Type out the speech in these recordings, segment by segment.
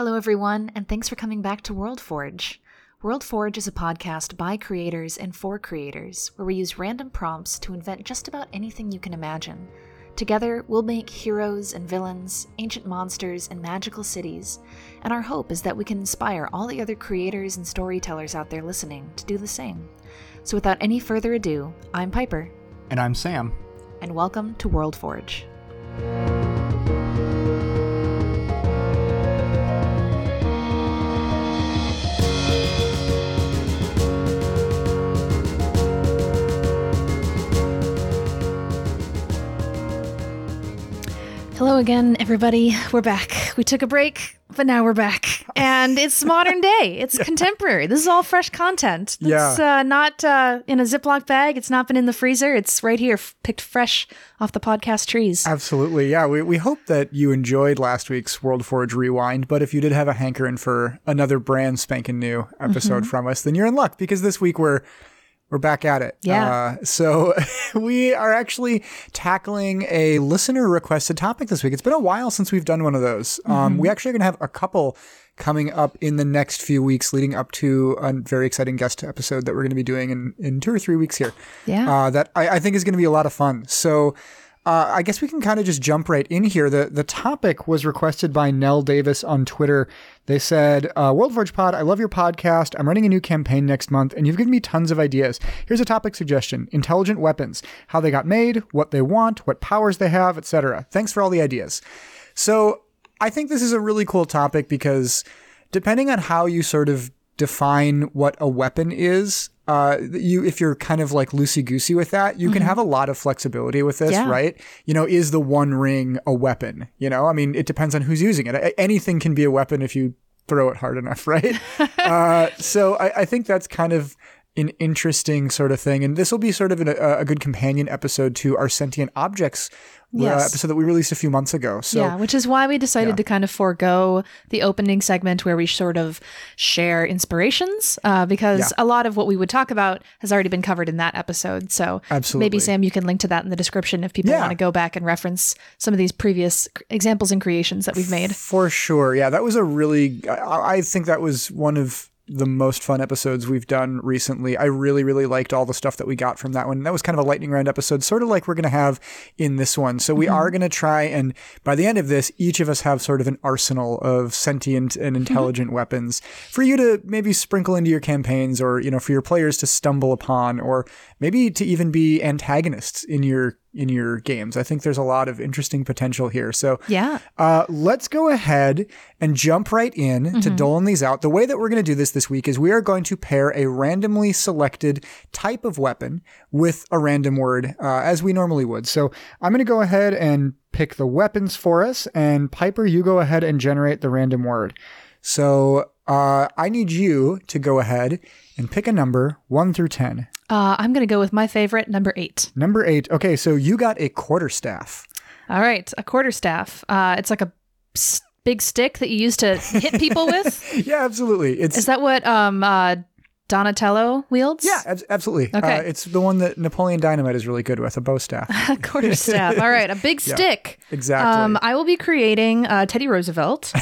Hello, everyone, and thanks for coming back to World Forge. World Forge is a podcast by creators and for creators, where we use random prompts to invent just about anything you can imagine. Together, we'll make heroes and villains, ancient monsters, and magical cities, and our hope is that we can inspire all the other creators and storytellers out there listening to do the same. So, without any further ado, I'm Piper, And I'm Sam. and welcome to World Forge. Hello again, everybody. We're back. We took a break, but now we're back. And it's modern day. It's contemporary. This is all fresh content. It's Yeah. uh, not uh, in a Ziploc bag. It's not been in the freezer. It's right here, f- picked fresh off the podcast trees. Absolutely. Yeah, we, we hope that you enjoyed last week's World Forge Rewind, but if you did have a hankering for another brand spanking new episode Mm-hmm. from us, then you're in luck because this week we're we're back at it. Yeah. Uh, so we are actually tackling a listener requested topic this week. It's been a while since we've done one of those. Um, Mm-hmm. we actually are going to have a couple coming up in the next few weeks leading up to a very exciting guest episode that we're going to be doing in, in two or three weeks here. Yeah. Uh, that I, I think is going to be a lot of fun. So uh, I guess we can kind of just jump right in here. The the topic was requested by Nell Davis on Twitter. They said, uh, World Forge Pod, I love your podcast. I'm running a new campaign next month, and you've given me tons of ideas. Here's a topic suggestion intelligent weapons, how they got made, what they want, what powers they have, etc. Thanks for all the ideas. So I think this is a really cool topic because depending on how you sort of define what a weapon is, uh, you if you're kind of like loosey goosey with that, you can have a lot of flexibility with this, Yeah. right? You know, is the One Ring a weapon? You know, I mean, it depends on who's using it. Anything can be a weapon if you throw it hard enough, right? uh, so I, I think that's kind of an interesting sort of thing, and this will be sort of an, a, a good companion episode to our sentient objects uh, episode that we released a few months ago. So yeah, which is why we decided Yeah. to kind of forego the opening segment where we sort of share inspirations, uh, because Yeah. a lot of what we would talk about has already been covered in that episode. So Absolutely. maybe Sam, you can link to that in the description if people Yeah. want to go back and reference some of these previous examples and creations that we've made. For sure. Yeah, that was a really, I, I think that was one of the most fun episodes we've done recently. I really, really liked all the stuff that we got from that one. That was kind of a lightning round episode, sort of like we're going to have in this one. So we are mm-hmm. going to try and by the end of this, each of us have sort of an arsenal of sentient and mm-hmm. intelligent weapons for you to maybe sprinkle into your campaigns or, you know, for your players to stumble upon or maybe to even be antagonists in your in your games. I think there's a lot of interesting potential here. So Yeah. uh, let's go ahead and jump right in to doling these out. The way that we're going to do this this week is we are going to pair a randomly selected type of weapon with a random word, uh, as we normally would. So I'm going to go ahead and pick the weapons for us, and Piper, you go ahead and generate the random word. So uh, I need you to go ahead and pick a number one through ten. Uh, I'm going to go with my favorite, number eight. Number eight. Okay, so you got a quarterstaff. All right, a quarterstaff. Uh, it's like a big stick that you use to hit people with. Yeah, absolutely. It's Is that what um, uh, Donatello wields? Yeah, ab- absolutely. Okay. Uh, it's the one that Napoleon Dynamite is really good with, a bow staff. A quarterstaff. All right, a big stick. Exactly. Um, I will be creating uh, Teddy Roosevelt.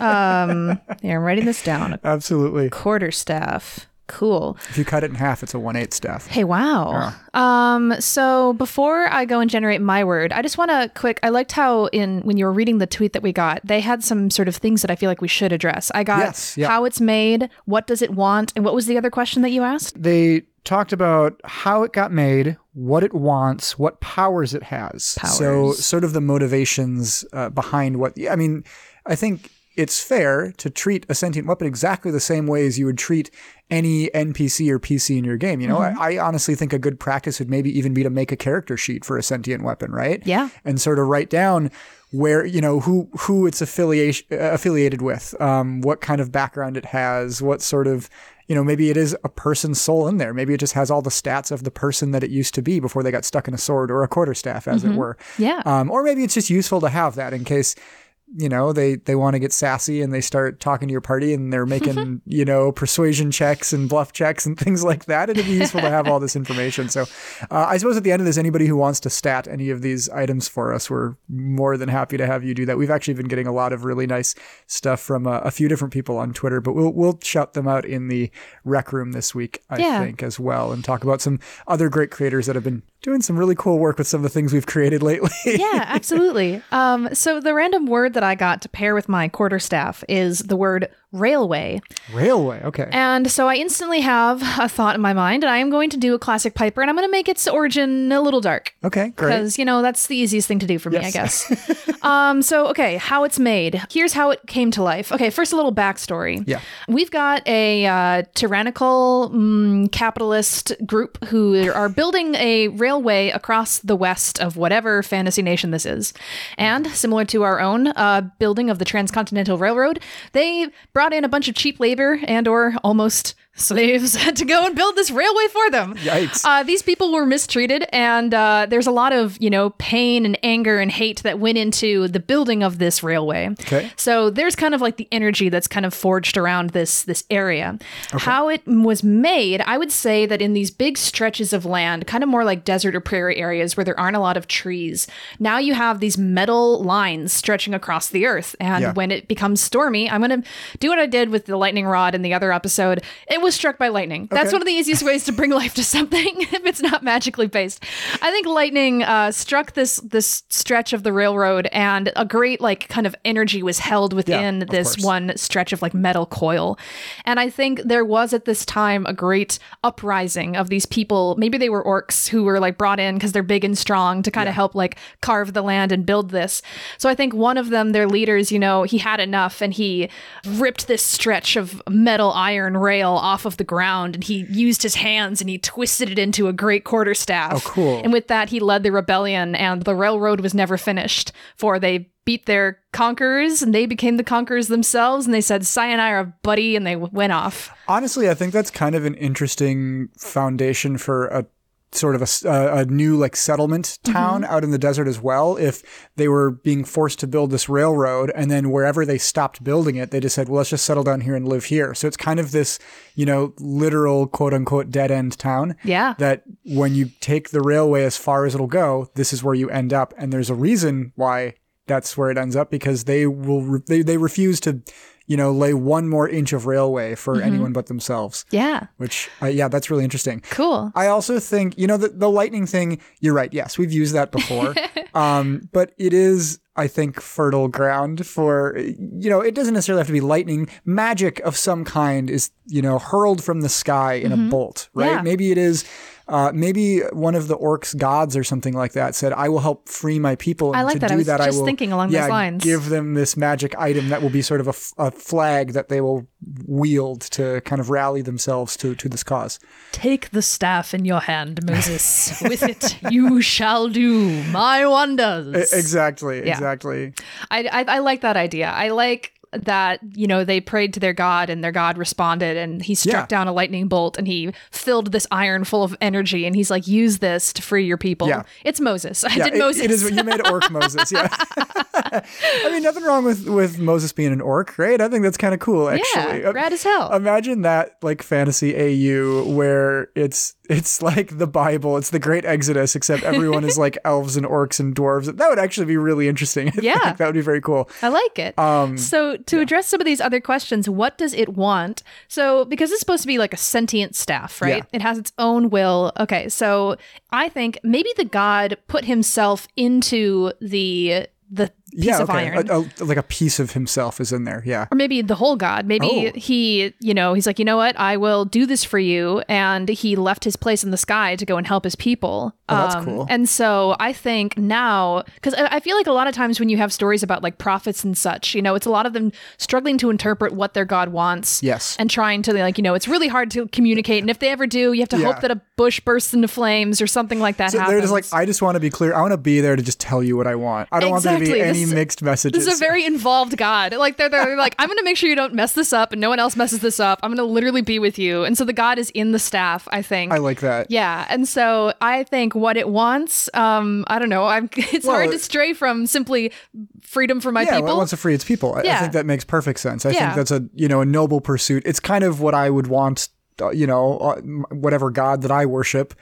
um, here, I'm writing this down. Absolutely. quarterstaff. Cool. If you cut it in half, it's a one eight staff. Hey, wow. Um, so before I go and generate my word, I just want to quick. I liked how in when you were reading the tweet that we got, they had some sort of things that I feel like we should address. I got Yes, yeah. how it's made, what does it want, and what was the other question that you asked? They talked about how it got made, what it wants, what powers it has. Powers. So, sort of the motivations uh, behind what. I mean, I think it's fair to treat a sentient weapon exactly the same way as you would treat any NPC or PC in your game. You know, I, I honestly think a good practice would maybe even be to make a character sheet for a sentient weapon, right? Yeah. and sort of write down where you know who who it's affiliation affiliated with, um, what kind of background it has, what sort of you know maybe it is a person's soul in there, maybe it just has all the stats of the person that it used to be before they got stuck in a sword or a quarterstaff, as it were. Yeah. Um, or maybe it's just useful to have that in case you know they they want to get sassy and they start talking to your party and they're making you know persuasion checks and bluff checks and things like that it'd be useful to have all this information so uh, i suppose at the end of this anybody who wants to stat any of these items for us we're more than happy to have you do that we've actually been getting a lot of really nice stuff from uh, a few different people on twitter but we'll we'll shout them out in the rec room this week i Yeah. think as well and talk about some other great creators that have been doing some really cool work with some of the things we've created lately yeah, absolutely. Um, so the random word that I got to pair with my quarterstaff is the word railway. railway okay And so I instantly have a thought in my mind, and I am going to do a classic Piper, and I'm going to make its origin a little dark. okay great Because, you know, that's the easiest thing to do for me, I guess. um, so, okay, how it's made. Here's how it came to life. Okay, first, a little backstory. Yeah. We've got a uh, tyrannical mm, capitalist group who are building a railway across the west of whatever fantasy nation this is. And similar to our own uh, building of the Transcontinental Railroad, they brought in a bunch of cheap labor and or almost slaves had to go and build this railway for them. Yikes. Uh, these people were mistreated, and uh, there's a lot of you know pain and anger and hate that went into the building of this railway. Okay. So there's kind of like the energy that's kind of forged around this this area. Okay. How it was made, I would say that in these big stretches of land, kind of more like desert or prairie areas where there aren't a lot of trees. Now you have these metal lines stretching across the earth, and Yeah. when it becomes stormy, I'm gonna do what I did with the lightning rod in the other episode. It was struck by lightning. That's one of the easiest ways to bring life to something if it's not magically based. I think lightning uh, struck this this stretch of the railroad, and a great like kind of energy was held within of this course. one stretch of like metal coil. And I think there was at this time a great uprising of these people. Maybe they were orcs who were like brought in because they're big and strong to kind of help like carve the land and build this. So I think one of them, their leaders, you know, he had enough and he ripped this stretch of metal iron rail off of the ground and he used his hands and he twisted it into a great quarterstaff. Oh, cool. And with that, he led the rebellion and the railroad was never finished, for they beat their conquerors and they became the conquerors themselves and they said sayonara buddy and they went off Honestly, I think that's kind of an interesting foundation for a sort of uh, a new like settlement mm-hmm. town out in the desert as well. If they were being forced to build this railroad and then wherever they stopped building it, they just said, well, let's just settle down here and live here. So it's kind of this, you know, literal quote unquote dead end town. Yeah. That when you take the railway as far as it'll go, this is where you end up. And there's a reason why that's where it ends up because they will, re- they, they refuse to, you know, lay one more inch of railway for anyone but themselves. yeah Which, uh, yeah, that's really interesting. cool I also think, you know, the, the lightning thing, you're right. Yes, we've used that before. um, but it is, I think, fertile ground for, you know, it doesn't necessarily have to be lightning. Magic of some kind is, you know, hurled from the sky in a bolt, right? Yeah. Maybe it is. Uh, maybe one of the orcs' gods or something like that said, "I will help free my people." And I like to that. I was that, I just will, thinking along yeah, those lines. Give them this magic item that will be sort of a, f- a flag that they will wield to kind of rally themselves to to this cause. take the staff in your hand moses with it you shall do my wonders Exactly. Exactly. I, I I like that idea. I like that you know they prayed to their god and their god responded and he struck Yeah. down a lightning bolt and he filled this iron full of energy and he's like use this to free your people. Yeah. It's Moses. I Yeah, did it- Moses. it is you made orc Moses. Yeah, I mean nothing wrong with with Moses being an orc, right? I think that's kind of cool. Actually, yeah, rad as hell. Imagine that like fantasy AU where it's it's like the Bible, it's the Great Exodus, except everyone is like elves and orcs and dwarves. That would actually be really interesting. I Yeah. think that would be very cool. I like it. Um, so to address some of these other questions, what does it want? So because it's supposed to be like a sentient staff, right? Yeah. It has its own will. Okay, so I think maybe the god put himself into the the piece yeah, of okay. iron. A- a- like a piece of himself is in there. Yeah. or maybe the whole god maybe Oh. he you know he's like you know what i will do this for you and he left his place in the sky to go and help his people Um, Oh, that's cool. and so i think now because I, I feel like a lot of times when you have stories about like prophets and such you know it's a lot of them struggling to interpret what their god wants Yes. and trying to like you know it's really hard to communicate and if they ever do you have to Yeah. hope that a bush bursts into flames or something like that So happens they're just like, I just want to be clear. I want to be there to just tell you what I want. I don't want there to be any mixed messages. This is a very involved God. Like they're, they're like, I'm gonna make sure you don't mess this up and no one else messes this up. I'm gonna literally be with you. And so the God is in the staff, I think. I like that. Yeah, and so I think what it wants, um, I don't know. I'm, it's Well, hard to stray from simply freedom for my yeah, people. it wants to free its people. I- I think that makes perfect sense. I Yeah. think that's a you know a noble pursuit. It's kind of what I would want. Uh, you know, uh, whatever god that I worship,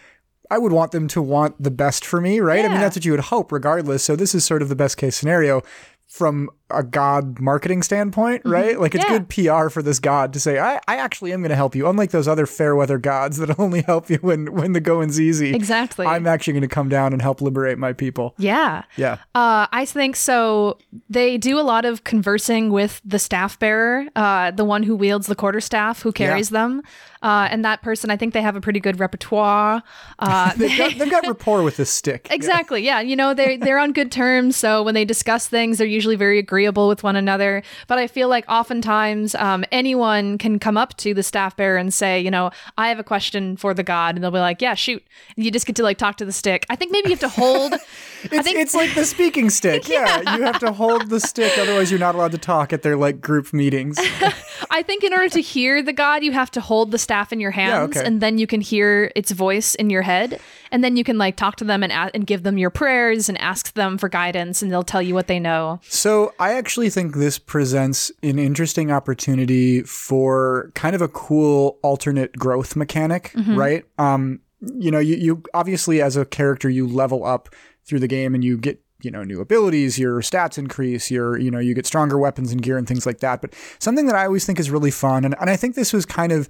I would want them to want the best for me, right? I mean, that's what you would hope, regardless. So this is sort of the best case scenario from a god marketing standpoint, right? Like it's Mm-hmm. Yeah. good PR for this god to say, I, I actually am going to help you. Unlike those other fair weather gods that only help you when when the going's easy. Exactly. I'm actually going to come down and help liberate my people. yeah. Yeah. Uh, I think so. They do a lot of conversing with the staff bearer, uh, the one who wields the quarterstaff, who carries them. Uh, and that person, I think they have a pretty good repertoire. Uh, They've got, they've got rapport with this stick. Exactly. Yeah. You know, they're they're on good terms. So when they discuss things, they're usually very agreeable with one another. But I feel like oftentimes um, anyone can come up to the staff bearer and say, you know, I have a question for the god, and they'll be like, yeah, shoot. And you just get to like talk to the stick. I think maybe you have to hold. It's, think it's like the speaking stick. yeah. you have to hold the stick, otherwise you're not allowed to talk at their like group meetings. I think in order to hear the god, you have to hold the staff in your hands, okay. and then you can hear its voice in your head, and then you can like talk to them and a- and give them your prayers and ask them for guidance, and they'll tell you what they know. So I actually think this presents an interesting opportunity for kind of a cool alternate growth mechanic, right? Um, you know, you, you obviously as a character you level up through the game and you get you know new abilities your stats increase your you know you get stronger weapons and gear and things like that but something that i always think is really fun and, and i think this was kind of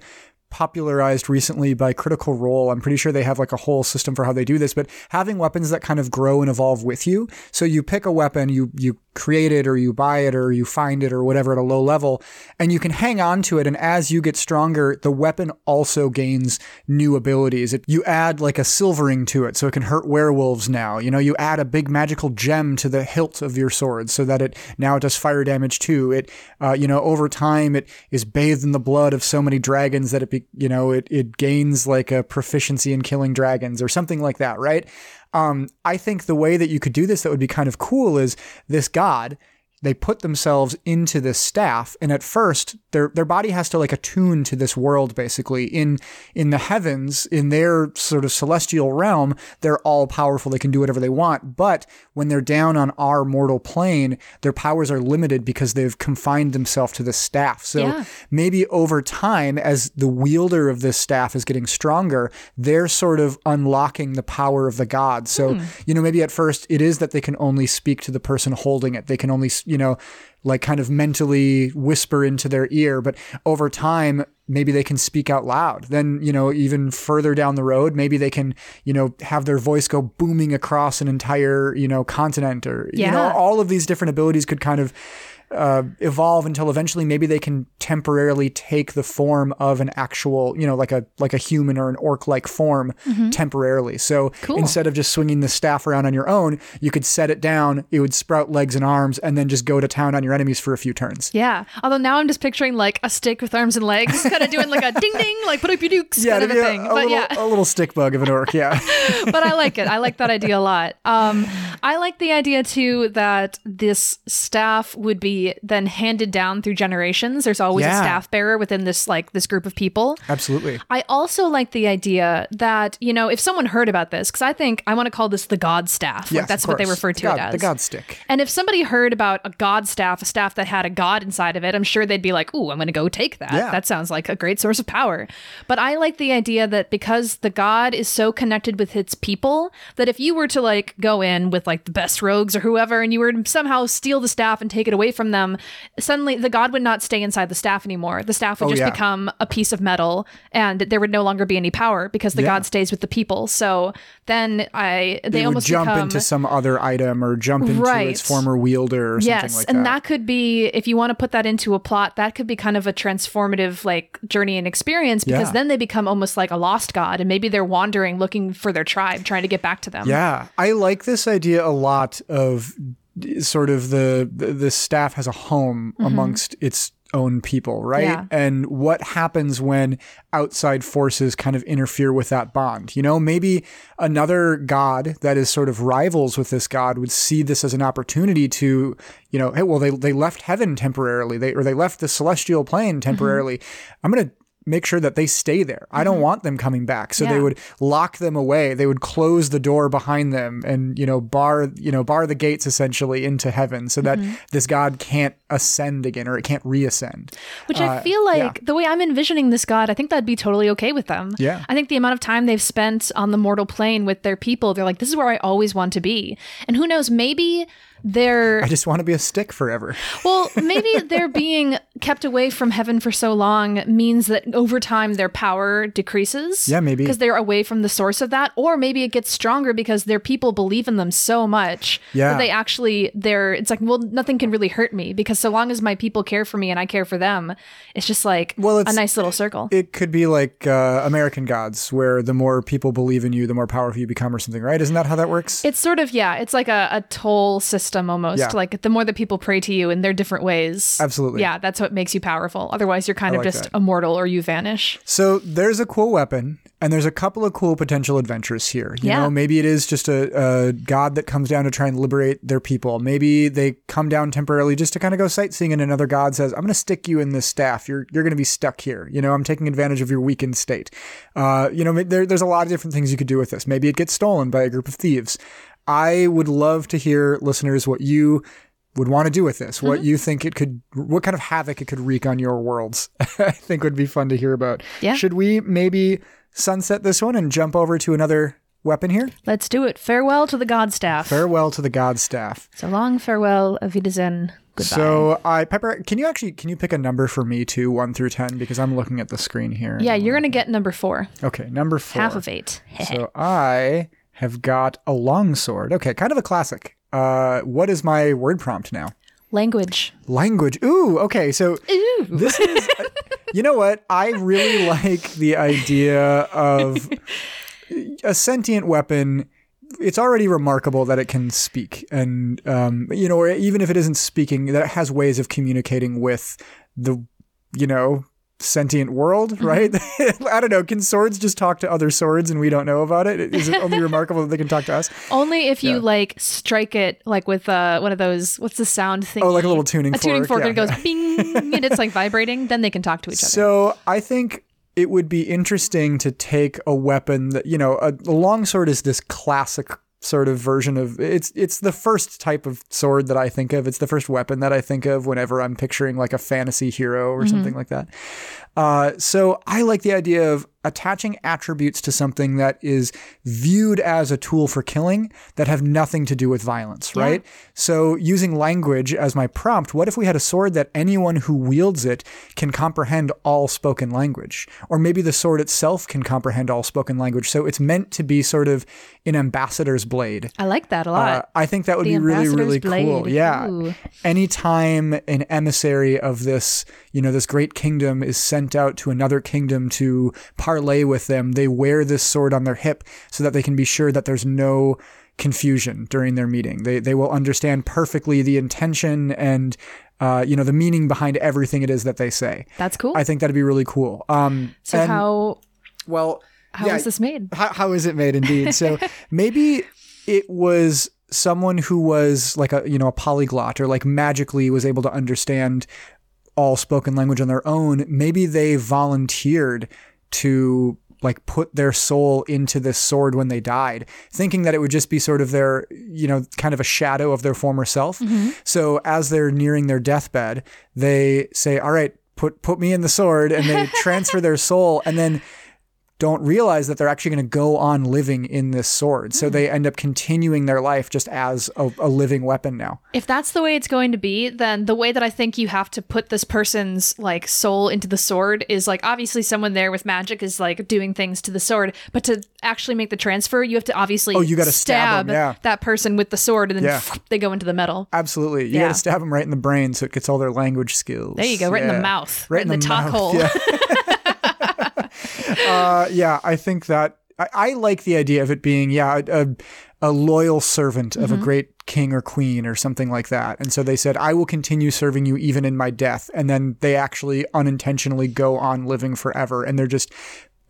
popularized recently by Critical Role. I'm pretty sure they have like a whole system for how they do this, but having weapons that kind of grow and evolve with you. So you pick a weapon, you you create it or you buy it or you find it or whatever at a low level, and you can hang on to it. And as you get stronger, the weapon also gains new abilities. It, you add like a silvering to it, so it can hurt werewolves now. You know, you add a big magical gem to the hilt of your sword, so that it now it does fire damage too. It, uh, you know, over time it is bathed in the blood of so many dragons that it, be, you know, it it gains like a proficiency in killing dragons or something like that, right? Um, I think the way that you could do this that would be kind of cool is this god they put themselves into this staff and at first their their body has to like attune to this world basically. In in the heavens in their sort of celestial realm they're all powerful. They can do whatever they want. But when they're down on our mortal plane their powers are limited because they've confined themselves to the staff. So Yeah. maybe over time as the wielder of this staff is getting stronger they're sort of unlocking the power of the gods. So hmm. you know maybe at first it is that they can only speak to the person holding it. They can only you know like kind of mentally whisper into their ear. But over time maybe they can speak out loud. Then you know even further down the road maybe they can you know have their voice go booming across an entire you know continent or you know all of these different abilities could kind of uh, evolve until eventually maybe they can temporarily take the form of an actual, you know, like a like a human or an orc-like form temporarily. So Cool. instead of just swinging the staff around on your own, you could set it down. It would sprout legs and arms, and then just go to town on your enemies for a few turns. Yeah. Although now I'm just picturing like a stick with arms and legs, kind of doing like a ding ding, like put up your dukes kind of a thing. a, but little, yeah. a little stick bug of an orc. Yeah, but I like it. I like that idea a lot. Um, I like the idea too that this staff would be then handed down through generations. There's always Yeah. a staff bearer within this like this group of people. absolutely. I also like the idea that you know if someone heard about this because I think I want to call this the God staff. Yes, like that's what they refer to the god, it as. The god stick. And if somebody heard about a god staff, a staff that had a god inside of it, I'm sure they'd be like, "Ooh, I'm going to go take that. Yeah. That sounds like a great source of power." But I like the idea that because the god is so connected with its people, that if you were to like go in with like the best rogues or whoever, and you were to somehow steal the staff and take it away from them, suddenly the god would not stay inside the staff anymore. The staff would Oh, just yeah. become a piece of metal, and there would no longer be any power because the Yeah. god stays with the people. So then I they, They almost jump become, into some other item or jump into Right. its former wielder or something yes like and that. that could be if you want to put that into a plot that could be kind of a transformative like journey and experience because Yeah. then they become almost like a lost god and maybe they're wandering looking for their tribe trying to get back to them Yeah, I like this idea a lot of sort of the the, staff has a home Mm-hmm. amongst its own people, right? Yeah. And what happens when outside forces kind of interfere with that bond? You know, maybe another god that is sort of rivals with this god would see this as an opportunity to, you know, hey, well, they, they left heaven temporarily, they, or they left the celestial plane temporarily. I'm going to make sure that they stay there. I don't mm-hmm. want them coming back. So they would lock them away. They would close the door behind them and, you know, bar, you know, bar the gates essentially into heaven so that mm-hmm. this God can't ascend again or it can't reascend. Which I uh, feel like the way I'm envisioning this god, I think that'd be totally okay with them. Yeah. I think the amount of time they've spent on the mortal plane with their people, they're like, this is where I always want to be. And who knows, maybe they're I just want to be a stick forever. well, maybe they're being kept away from heaven for so long means that over time their power decreases. Yeah, maybe. Because they're away from the source of that. Or maybe it gets stronger because their people believe in them so much Yeah. that they actually, they're, it's like, well, nothing can really hurt me because so long as my people care for me and I care for them, it's just like Well, a nice little circle. It could be like uh, American Gods, where the more people believe in you, the more powerful you become, or something, right? Isn't that how that works? it's sort of, yeah, it's like a, a toll system almost. Yeah. Like the more that people pray to you in their different ways. Absolutely. Yeah, that's what makes you powerful. Otherwise, you're kind I of like just that. immortal or you vanish. So there's a cool weapon, and there's a couple of cool potential adventures here. You Yeah. know, maybe it is just a, a god that comes down to try and liberate their people. Maybe they come down temporarily just to kind of go sightseeing, and another god says, "I'm going to stick you in this staff. You're you're going to be stuck here. You know, I'm taking advantage of your weakened state." Uh, you know, there, there's a lot of different things you could do with this. Maybe it gets stolen by a group of thieves. I would love to hear listeners what you would want to do with this, Mm-hmm. what you think it could, what kind of havoc it could wreak on your worlds. I think would be fun to hear about. Yeah. Should we maybe sunset this one and jump over to another weapon here? Let's do it. Farewell to the god staff. Farewell to the god staff. so long, farewell, auf Wiedersehen, goodbye. So I Pepper, can you actually can you pick a number for me too, one through ten, because I'm looking at the screen here. yeah, you're gonna get number four, Okay, number four. half of eight. So I have got a longsword. Okay, kind of a classic. Uh, what is my word prompt now? Language. Language. Ooh, okay. So this is, you know what? I really like the idea of a sentient weapon. It's already remarkable that it can speak, and um, you know, or even if it isn't speaking, that it has ways of communicating with the, you know, sentient world, right? I don't know. Can swords just talk to other swords and we don't know about it? Is it only remarkable that they can talk to us? Only if you like strike it like with uh, one of those. What's the sound thing? Oh, like a little tuning a tuning fork, yeah, and it goes yeah. bing, and it's like vibrating. Then they can talk to each other. So I think it would be interesting to take a weapon that you know a, a longsword is this classic sort of version of it's it's the first type of sword that I think of. It's the first weapon that I think of whenever I'm picturing like a fantasy hero or mm-hmm. something like that. Uh, so I like the idea of attaching attributes to something that is viewed as a tool for killing that have nothing to do with violence, right? So using language as my prompt, what if we had a sword that anyone who wields it can comprehend all spoken language? Or maybe the sword itself can comprehend all spoken language. So it's meant to be sort of an ambassador's blade. I like that a lot. Uh, I think that would The be really, really ambassador's cool. Yeah. Ooh. Anytime an emissary of this, you know, this great kingdom is sent out to another kingdom to parlay with them, they wear this sword on their hip so that they can be sure that there's no confusion during their meeting. They they will understand perfectly the intention and uh, you know the meaning behind everything it is that they say. That's cool. I think that'd be really cool. Um, so and- how well how is yeah, this made? how, how is it made indeed so maybe it was someone who was like a you know a polyglot or like magically was able to understand all spoken language on their own maybe they volunteered to like put their soul into this sword when they died thinking that it would just be sort of their you know kind of a shadow of their former self. Mm-hmm. So as they're nearing their deathbed they say all right put put me in the sword and they transfer their soul and then don't realize that they're actually going to go on living in this sword. So they hmm. end up continuing their life just as a, a living weapon now. If that's the way it's going to be, then the way that I think you have to put this person's like soul into the sword is like obviously someone there with magic is like doing things to the sword, but to actually make the transfer, you have to obviously Oh, you gotta stab yeah. that person with the sword, and then Yeah. they go into the metal. Absolutely. You Yeah. got to stab them right in the brain so it gets all their language skills. There you go, right in the mouth, right, in the, top mouth, hole. Yeah. uh, yeah, I think that I, I like the idea of it being, yeah, a, a loyal servant of Mm-hmm. a great king or queen or something like that. And so they said, I will continue serving you even in my death. And then they actually unintentionally go on living forever. And they're just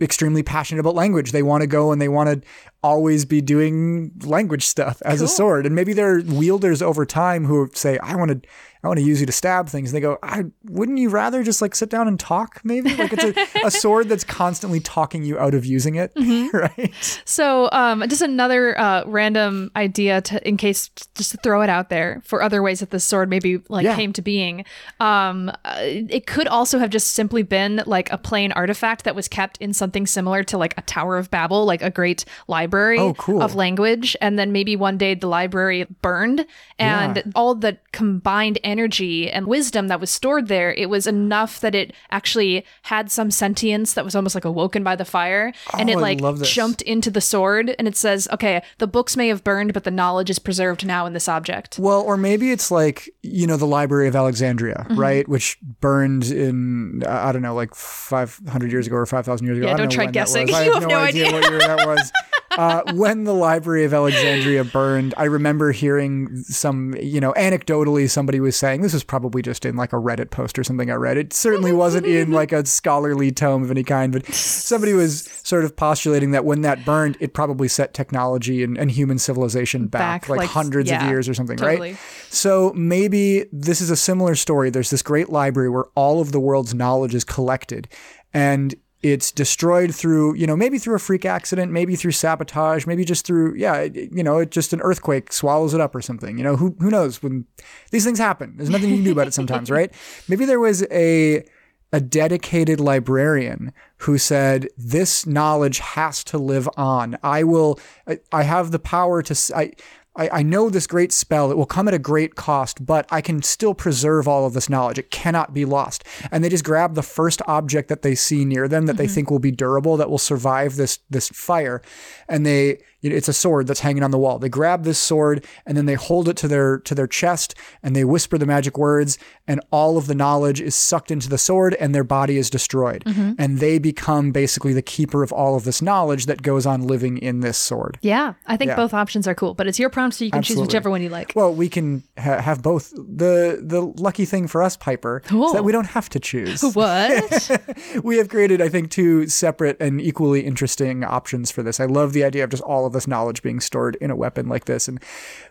extremely passionate about language. They want to go and they want to always be doing language stuff as Cool. a sword. And maybe they're wielders over time who say, I want to I want to use you to stab things. And they go, I wouldn't you rather just like sit down and talk maybe? Like it's a, a sword that's constantly talking you out of using it. Mm-hmm. Right. So, um, just another uh, random idea to, in case, just to throw it out there for other ways that this sword maybe like Yeah. came to being. Um, uh, it could also have just simply been like a plain artifact that was kept in something similar to like a Tower of Babel, like a great library Oh, cool. of language, and then maybe one day the library burned, and Yeah. all the combined energy and wisdom that was stored there, it was enough that it actually had some sentience that was almost like awoken by the fire, and Oh, it like jumped into the sword and it says, okay, the books may have burned, but the knowledge is preserved now in this object. Well, or maybe it's like, you know, the Library of Alexandria, Mm-hmm. right? Which burned in, I don't know, like 500 years ago or 5,000 years ago. Yeah, I don't, don't know try guessing. You have have no no idea idea. what year that was. Uh, when the Library of Alexandria burned, I remember hearing some, you know, anecdotally, somebody was saying this was probably just in like a Reddit post or something I read. It certainly wasn't in like a scholarly tome of any kind, but somebody was sort of postulating that when that burned, it probably set technology and, and human civilization back, Back, like, like, hundreds of years or something, totally. right? So maybe this is a similar story. There's this great library where all of the world's knowledge is collected and it's destroyed through, you know, maybe through a freak accident, maybe through sabotage, maybe just through, yeah, you know, it just an earthquake swallows it up or something. You know, who who knows when these things happen? There's nothing you can do about it sometimes, right? Maybe there was a a dedicated librarian who said this knowledge has to live on i will i, I have the power to I, I I know this great spell. It will come at a great cost, but I can still preserve all of this knowledge. It cannot be lost. And they just grab the first object that they see near them that they mm-hmm. think will be durable, that will survive this this fire, and they you know, it's a sword that's hanging on the wall. They grab this sword and then they hold it to their to their chest and they whisper the magic words and all of the knowledge is sucked into the sword and their body is destroyed. Mm-hmm. And they become basically the keeper of all of this knowledge that goes on living in this sword. Yeah, I think Yeah. both options are cool, but it's your prompt, so you can choose whichever one you like. Well, we can ha- have both. The the lucky thing for us, Piper, is that we don't have to choose. what? we have created, I think, two separate and equally interesting options for this. I love the idea of just all of this knowledge being stored in a weapon like this, and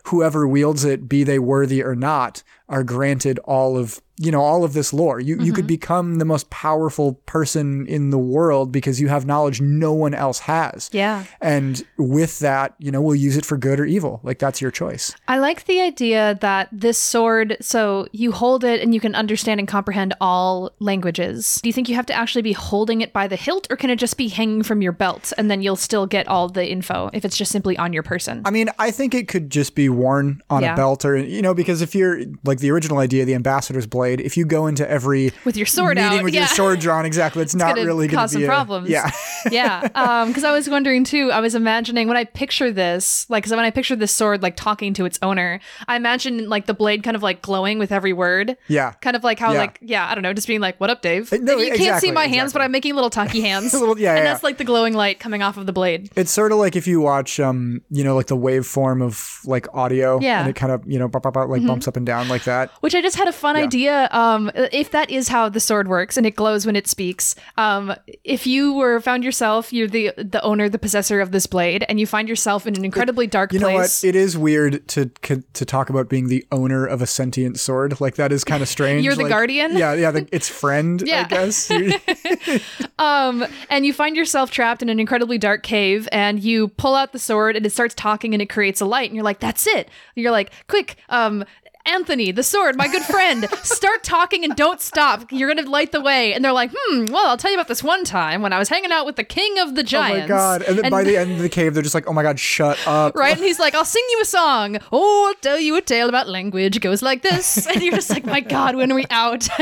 whoever wields it, be they worthy or not, are granted all of you know all of this lore. You you could mm-hmm. become the most powerful person in the world because you have knowledge no one else has. yeah. And with that, you know, we'll use it for good or evil. Like that's your choice. I like the idea that this sword, so you hold it and you can understand and comprehend all languages. Do you think you have to actually be holding it by the hilt, or can it just be hanging from your belt and then you'll still get all the info if it's just simply on your person? I mean, I think it could just be worn on Yeah. a belt or, you know, because if you're like the original idea, the ambassador's blade, if you go into every With your sword meeting out, with yeah. your sword drawn, exactly, it's, not gonna really going cause to be some a- problems. Yeah. yeah um because i was wondering too i was imagining when i picture this like 'cause when i picture this sword like talking to its owner i imagine like the blade kind of like glowing with every word Yeah. kind of like how Yeah. like yeah i don't know just being like what up dave Uh, no, And you can't see my hands exactly. but i'm making little talky hands Little- yeah, and yeah, that's like the glowing light coming off of the blade It's sort of like if you watch, um, you know, like the waveform of like audio, Yeah. and it kind of, you know, like bumps up and down like that. which I just had a fun idea. Um, if that is how the sword works and it glows when it speaks, um, if you were found yourself, you're the the owner, the possessor of this blade, and you find yourself in an incredibly dark You know place. what? It is weird to to talk about being the owner of a sentient sword. Like that is kind of strange. You're the Like, guardian? Yeah, yeah. The, its friend, yeah. I Yeah. guess. Um, and you find yourself trapped in an incredibly dark cave, and you pull out the sword, and it starts talking, and it creates a light, and you're like, "That's it." You're like, "Quick, um." Anthony, the sword, my good friend, start talking and don't stop. You're gonna light the way. And they're like, hmm, well, I'll tell you about this one time when I was hanging out with the king of the giants. oh my god! And then by the end of the cave, they're just like, "Oh my god, shut up!" right? And he's like, I'll sing you a song. Oh, I'll tell you a tale about language. It goes like this. And you're just like, my God, when are we out?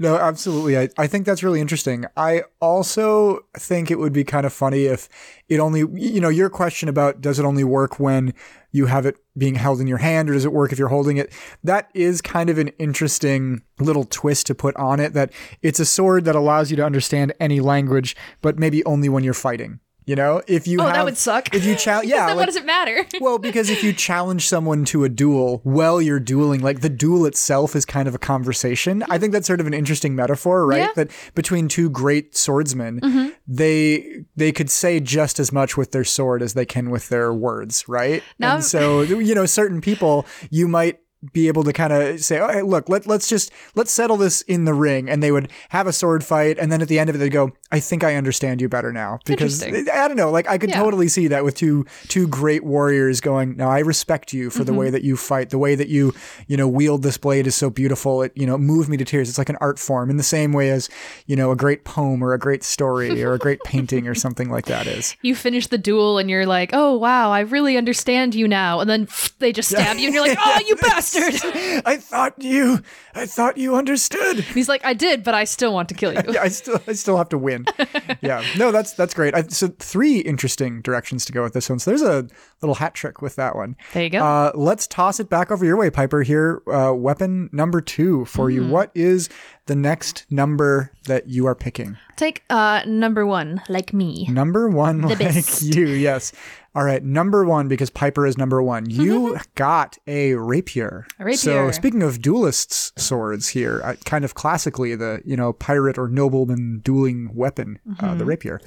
No, absolutely. I, I think that's really interesting. I also think it would be kind of funny if it only, you know, your question about does it only work when you have it being held in your hand or does it work if you're holding it? That is kind of an interesting little twist to put on it that it's a sword that allows you to understand any language, but maybe only when you're fighting. You know, if you Oh, have, that would suck. If you challenge, yeah, like- what does it matter? well, because if you challenge someone to a duel while you're dueling, like the duel itself is kind of a conversation. I think that's sort of an interesting metaphor, right? Yeah. That between two great swordsmen, Mm-hmm. they they could say just as much with their sword as they can with their words, right? Now- and so you know, certain people you might be able to kind of say, "Oh, hey, look, let, let's just let's settle this in the ring," and they would have a sword fight, and then at the end of it, they'd go, "I think I understand you better now," because I don't know, like I could Yeah. totally see that with two two great warriors going, "Now I respect you for the Mm-hmm. way that you fight, the way that you you know wield this blade is so beautiful. It you know moved me to tears. It's like an art form in the same way as you know a great poem or a great story or a great painting or something like that is." You finish the duel and you're like, oh, wow, I really understand you now. And then they just stab you and you're like, oh, you bastard. I thought you, I thought you understood. He's like, I did, but I still want to kill you. yeah, I still I still have to win. yeah, no, that's that's great. I, so three interesting directions to go with this one. So there's a little hat trick with that one. There you go. Uh, let's toss it back over your way, Piper. Here, uh, weapon number two for Hmm. you. What is the next number that you are picking? Take uh number one, like me. Number one, like best. you. Yes. All right, number one because Piper is number one. You got a rapier. A rapier. So speaking of duelists' swords here, uh, kind of classically the you know pirate or nobleman dueling weapon, uh, Mm-hmm. the rapier.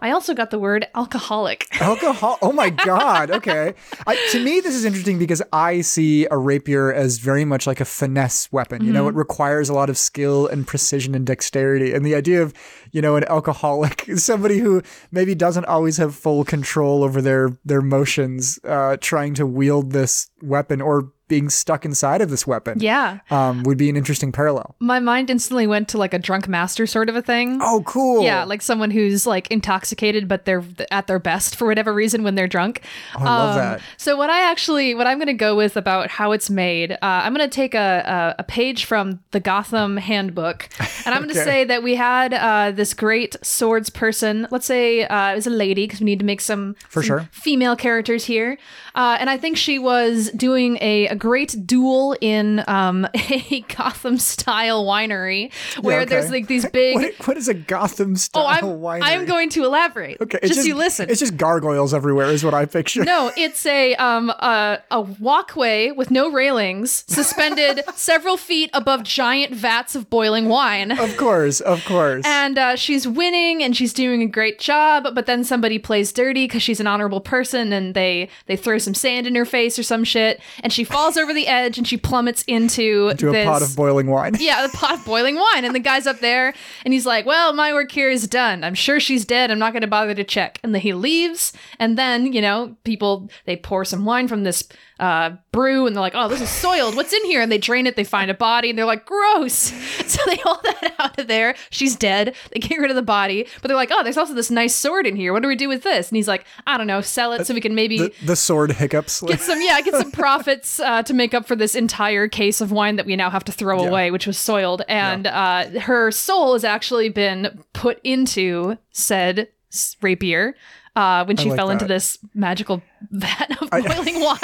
I also got the word alcoholic. Alcohol. Oh my God. Okay. I, to me, this is interesting because I see a rapier as very much like a finesse weapon. You know, Mm-hmm. it requires a lot of skill and precision and dexterity. And the idea of, you know, an alcoholic, somebody who maybe doesn't always have full control over their their motions, uh, trying to wield this weapon or being stuck inside of this weapon. Yeah. Um, would be an interesting parallel. My mind instantly went to like a drunk master sort of a thing. Oh, cool. Yeah, like someone who's like intoxicated, but they're at their best for whatever reason when they're drunk. Oh, I love Um, that. So what I actually, what I'm going to go with about how it's made, uh, I'm going to take a, a a page from the Gotham Handbook, and I'm going to Okay. say that we had uh, this great swords person. Let's say uh, it was a lady because we need to make some For some sure. female characters here, uh, and I think she was doing a, a great duel in um, a Gotham style winery where okay. there's like these big. What, what is a Gotham style Oh, I'm, winery? I'm going to elaborate. Okay, just, you listen. It's just gargoyles everywhere, is what I picture. no, it's a um a, a walkway with no railings, suspended several feet above giant vats of boiling wine. Of course, of course. And uh, she's winning, and she's doing a great job. But then somebody plays dirty because she's an honorable person, and they they throw some sand in her face or some shit, and she falls over the edge, and she plummets into to a pot of boiling wine. yeah, a pot of boiling wine. And the guy's up there and he's like, Well, my work here is done. I'm sure she's dead. I'm not going to bother to check. And then he leaves. And then, you know, people, they pour some wine from this uh, brew and they're like, Oh, this is soiled. What's in here? And they drain it. They find a body and they're like, Gross. So they haul that out of there. She's dead. They get rid of the body. But they're like, Oh, there's also this nice sword in here. What do we do with this? And he's like, I don't know, sell it so we can maybe The, the sword hiccups. get some yeah get some profits uh, to make up for this entire case of wine that we now have to throw Yeah. away which was soiled and uh, her soul has actually been put into said rapier uh, when she like fell into this magical vat of boiling wine.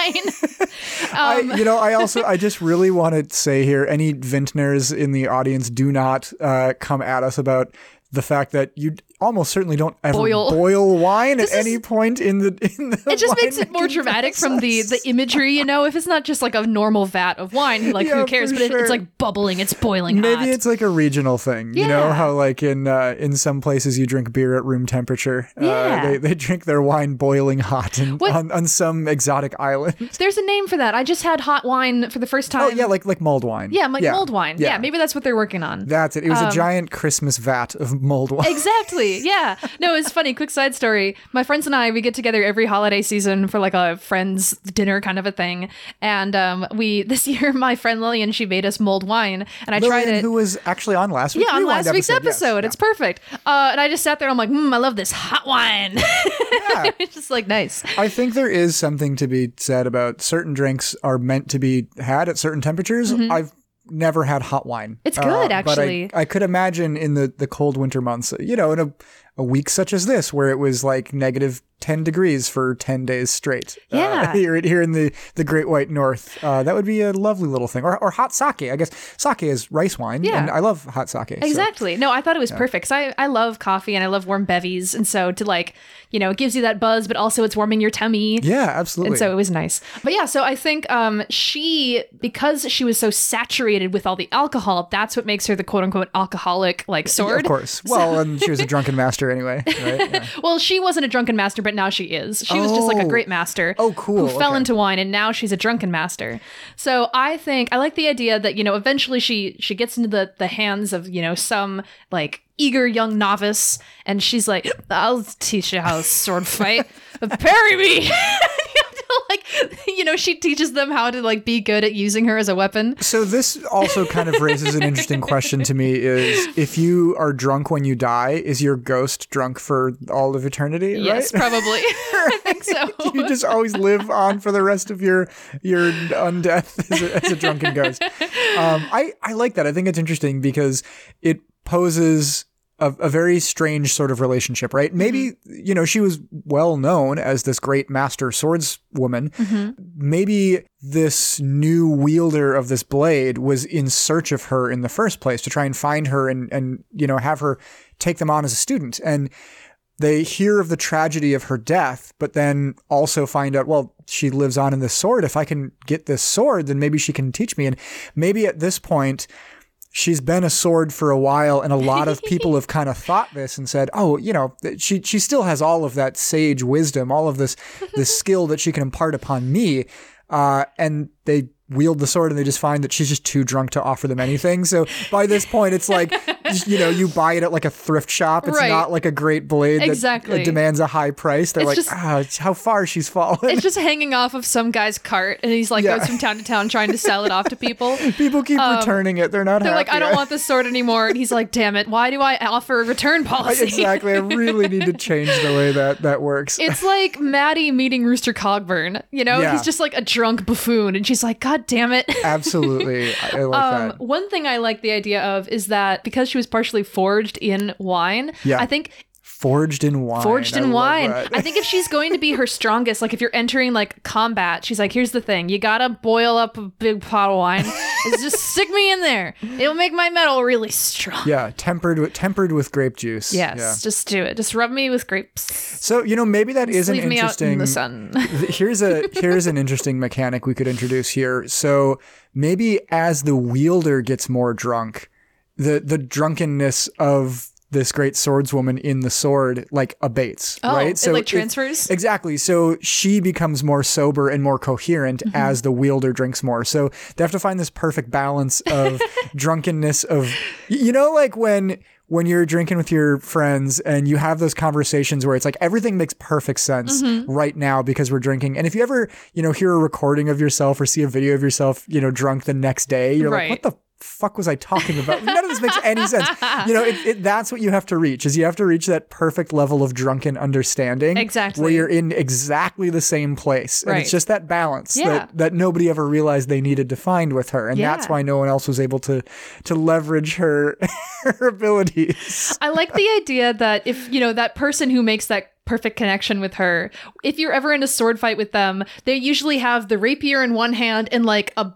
I, um, you know, I also, I just really want to say here, any vintners in the audience, do not uh, come at us about the fact that you almost certainly don't ever Boil. boil, wine at is- any point in the. In the it just makes it more dramatic from the the imagery you know if it's not just like a normal vat of wine like Yeah, who cares but it, it's like bubbling it's boiling Maybe hot. it's like a regional thing, you know Yeah. how like in uh, in some places you drink beer at room temperature. Uh, Yeah. they, they drink their wine boiling hot in, on on some exotic island. there's a name for that i just had hot wine for the first time Oh yeah, like like mulled wine. yeah like mulled wine yeah. maybe that's what they're working on That's it. It was Um, a giant Christmas vat of mulled wine. Exactly. Yeah. No, it's funny. Quick side story. My friends and I, we get together every holiday season for like a friends dinner kind of a thing. And um, we this year, my friend Lillian, she made us mulled wine, and I tried it. who was actually on last week's yeah, on last week's episode. yes. episode. It's perfect. Uh, and I just sat there. I'm like, mm, I love this hot wine. Yeah. it's just like nice. I think there is something to be said about certain drinks are meant to be had at certain temperatures. I've never had hot wine. Uh, It's good, but I- actually. I, could imagine in the, the cold winter months, you know, in a a week such as this where it was like negative 10 degrees for 10 days straight. uh, Yeah. here, here in the, the Great White North. Uh, that would be a lovely little thing. Or, or hot sake. I guess sake is rice wine. Yeah. And I love hot sake. so- Exactly. No, I thought it was perfect 'cause I, I love coffee and I love warm bevies. And so to like, you know, it gives you that buzz, but also it's warming your tummy. yeah, absolutely. And so it was nice. But yeah, so I think um, she, because she was so saturated with all the alcohol, that's what makes her the quote unquote alcoholic like sword. of course. Well, and she was a drunken master anyway, right? Yeah. Well, she wasn't a drunken master, but now she is. She was just like a Oh. great master. Oh, cool. Who fell Okay. into wine, and now she's a drunken master. So I think I like the idea that you know eventually she she gets into the the hands of you know some like eager young novice, and she's like, "I'll teach you how to sword fight. Parry me." like you know she teaches them how to like be good at using her as a weapon So this also kind of raises an interesting question to me is if you are drunk when you die, is your ghost drunk for all of eternity? yes right? probably i think so you just always live on for the rest of your your undeath as a, as a drunken ghost. Um, I I like that. I think it's interesting because it poses a, a very strange sort of relationship, right? Mm-hmm. Maybe you know she was well known as this great master swordswoman. Mm-hmm. Maybe this new wielder of this blade was in search of her in the first place to try and find her and and you know have her take them on as a student and they hear of the tragedy of her death, but then also find out, well, she lives on in this sword. If I can get this sword, then maybe she can teach me. And maybe at this point, she's been a sword for a while, and a lot of people have kind of thought this and said, oh, you know, she she still has all of that sage wisdom, all of this this skill that she can impart upon me. Uh, and they wield the sword and they just find that she's just too drunk to offer them anything. So by this point, it's like, you know, you buy it at like a thrift shop. It's Right. not like a great blade that Exactly. demands a high price. They're It's like, just- it's how far she's fallen. it's just hanging off of some guy's cart and he's like Yeah. goes from town to town trying to sell it off to people People keep returning it. They're not um, They're like, happy. I don't want this sword anymore. And he's like, damn it, why do I offer a return policy? exactly. I really need to change the way that that works. It's like Mattie meeting Rooster Cogburn. You know, Yeah. he's just like a drunk buffoon. And she's like, God damn it. Absolutely. I, I like Um, that. one thing I like the idea of is that because she was partially forged in wine, Yeah. I think Forged in wine. forged in love wine. I think if she's going to be her strongest, like if you're entering like combat, she's like, here's the thing: you gotta boil up a big pot of wine. It's just stick me in there. It'll make my metal really strong. yeah, tempered with tempered with grape juice. Yes, Yeah. just do it. Just rub me with grapes. So you know maybe that is an Leave me out in interesting. the sun. Here's a here's an interesting mechanic we could introduce here. So maybe as the wielder gets more drunk, the the drunkenness of this great swordswoman in the sword like abates, Oh, right? it, like, transfers? exactly. So she becomes more sober and more coherent Mm-hmm. as the wielder drinks more. So they have to find this perfect balance of drunkenness of you know like when when you're drinking with your friends and you have those conversations where it's like everything makes perfect sense Mm-hmm. right now because we're drinking. And if you ever, you know, hear a recording of yourself or see a video of yourself, you know, drunk the next day, you're Right. like, what the fuck was I talking about? None of this makes any sense. You know, it, it, that's what you have to reach is you have to reach that perfect level of drunken understanding. Exactly. Where you're in exactly the same place. And Right. it's just that balance Yeah. that, that nobody ever realized they needed to find with her. And that's why no one else was able to to leverage her her abilities. I like the idea that if, you know, that person who makes that perfect connection with her, if you're ever in a sword fight with them, they usually have the rapier in one hand and like a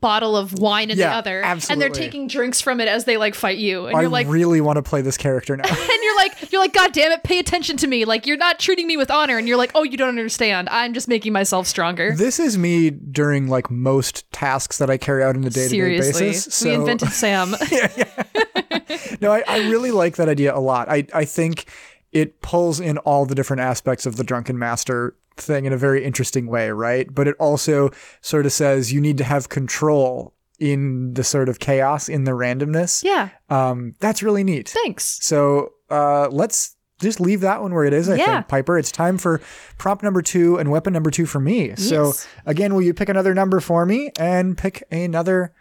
bottle of wine in Yeah, the other. And they're taking drinks from it as they like fight you. And I you're like, really want to play this character now. and you're like, you're like, God damn it, pay attention to me. Like, you're not treating me with honor. And you're like, oh, you don't understand. I'm just making myself stronger. This is me during like most tasks that I carry out in a day to day Seriously. basis. So we invented Sam. no, I, I really like that idea a lot. I, I think it pulls in all the different aspects of the drunken master thing in a very interesting way, right? But it also sort of says you need to have control in the sort of chaos, in the randomness. yeah. Um, that's really neat. Thanks. So uh, let's just leave that one where it is, I Yeah. think, Piper. It's time for prompt number two and weapon number two for me. Yes. So again, will you pick another number for me and pick another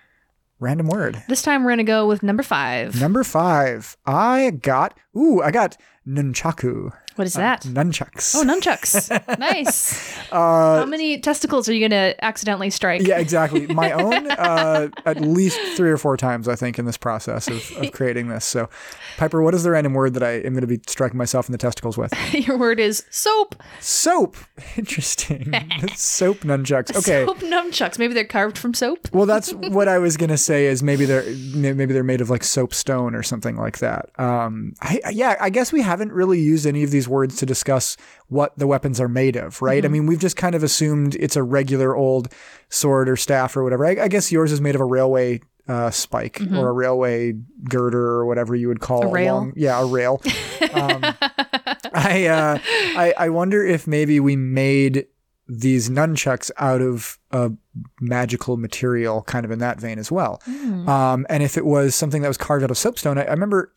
random word? This time we're going to go with number five. Number five, I got, ooh, I got nunchaku. What is that? Nunchucks. Oh, nunchucks. nice. How many testicles are you going to accidentally strike? Uh, Yeah, exactly. My own, uh, at least three or four times, I think, in this process of, of creating this. So, Piper, what is the random word that I am going to be striking myself in the testicles with? Your word is soap. Soap. Interesting. soap nunchucks. Okay. Soap nunchucks. Maybe they're carved from soap. Well, that's what I was gonna say. Is maybe they're maybe they're made of like soapstone or something like that. Um, I, yeah, I guess we haven't really used any of these words to discuss what the weapons are made of, right? I mean, we've just kind of assumed it's a regular old sword or staff or whatever. I, I guess yours is made of a railway uh, spike or a railway girder or whatever you would call A rail? long- yeah, a rail. um, I, uh, I I wonder if maybe we made these nunchucks out of a magical material, kind of in that vein as well. Um, and if it was something that was carved out of soapstone, I, I remember.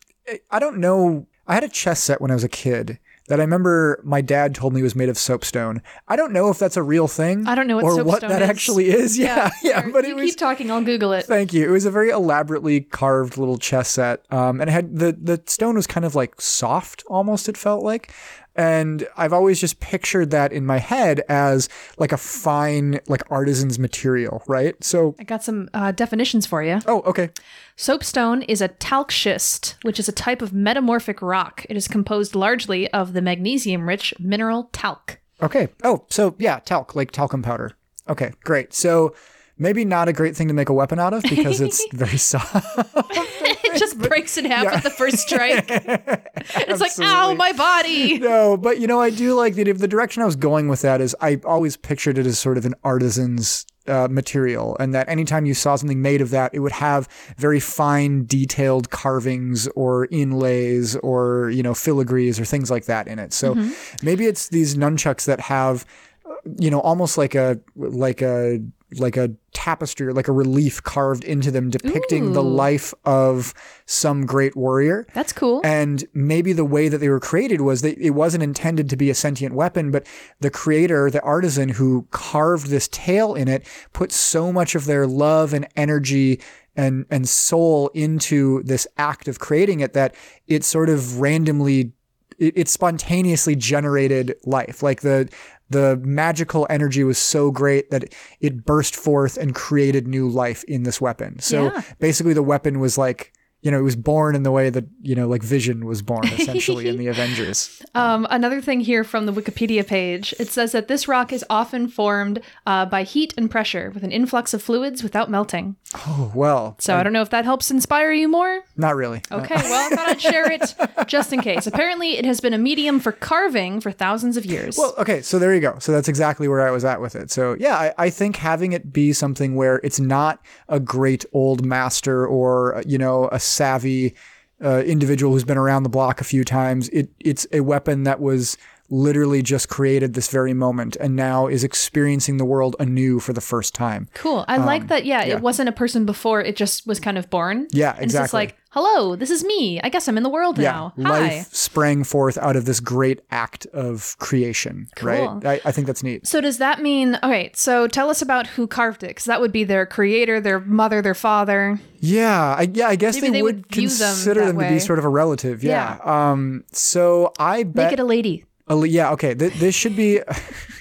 I don't know. I had a chess set when I was a kid that I remember my dad told me was made of soapstone. I don't know if that's a real thing. I don't know what or what that is. actually is. Yeah, yeah. Sure. but you it was keep talking. I'll Google it. Thank you. It was a very elaborately carved little chess set, um, and it had the the stone was kind of like soft, almost. It felt like, and I've always just pictured that in my head as like a fine, like artisan's material, right? So, I got some uh, definitions for you. oh, okay, Soapstone is a talc schist, which is a type of metamorphic rock. It is composed largely of the magnesium rich mineral talc. okay. Oh, so yeah, talc, like talcum powder. Okay, great. So. Maybe not a great thing to make a weapon out of because it's very soft. It just breaks in half at the first strike. it's like, ow, my body. no, but you know, I do like that. If the direction I was going with that is, I always pictured it as sort of an artisan's uh, material, and that anytime you saw something made of that, it would have very fine, detailed carvings or inlays or you know filigrees or things like that in it. So maybe it's these nunchucks that have, uh, you know, almost like a like a like a tapestry or like a relief carved into them depicting the life of some great warrior. That's cool. And maybe the way that they were created was that it wasn't intended to be a sentient weapon, but the creator, the artisan who carved this tale in it, put so much of their love and energy and, and soul into this act of creating it that it sort of randomly, it, it spontaneously generated life. Like the, the magical energy was so great that it burst forth and created new life in this weapon. So Yeah. basically the weapon was like, you know, it was born in the way that, you know, like Vision was born essentially in the Avengers. Um, another thing here from the Wikipedia page it says that this rock is often formed uh, by heat and pressure with an influx of fluids without melting. Oh, well, So I don't know if that helps inspire you more. not really. Okay, well, I thought I'd share it just in case. Apparently, it has been a medium for carving for thousands of years. Well, okay, so there you go. So that's exactly where I was at with it. So yeah, I, I think having it be something where it's not a great old master or you know a savvy uh, individual who's been around the block a few times. It it's a weapon that was literally just created this very moment and now is experiencing the world anew for the first time. cool. I like that. Yeah, um, yeah. it wasn't a person before; it just was kind of born. Yeah, And it's just exactly. like, hello, this is me. I guess I'm in the world now. Hi. life sprang forth out of this great act of creation. Cool. Right? I, I think that's neat. So does that mean? all right, so tell us about who carved it, because that would be their creator, their mother, their father. Yeah, I, yeah, I guess they, they would, would view them consider them, to be sort of a relative. Yeah. Um. So I bet. Make it a lady. Yeah. Okay. Th- this should be.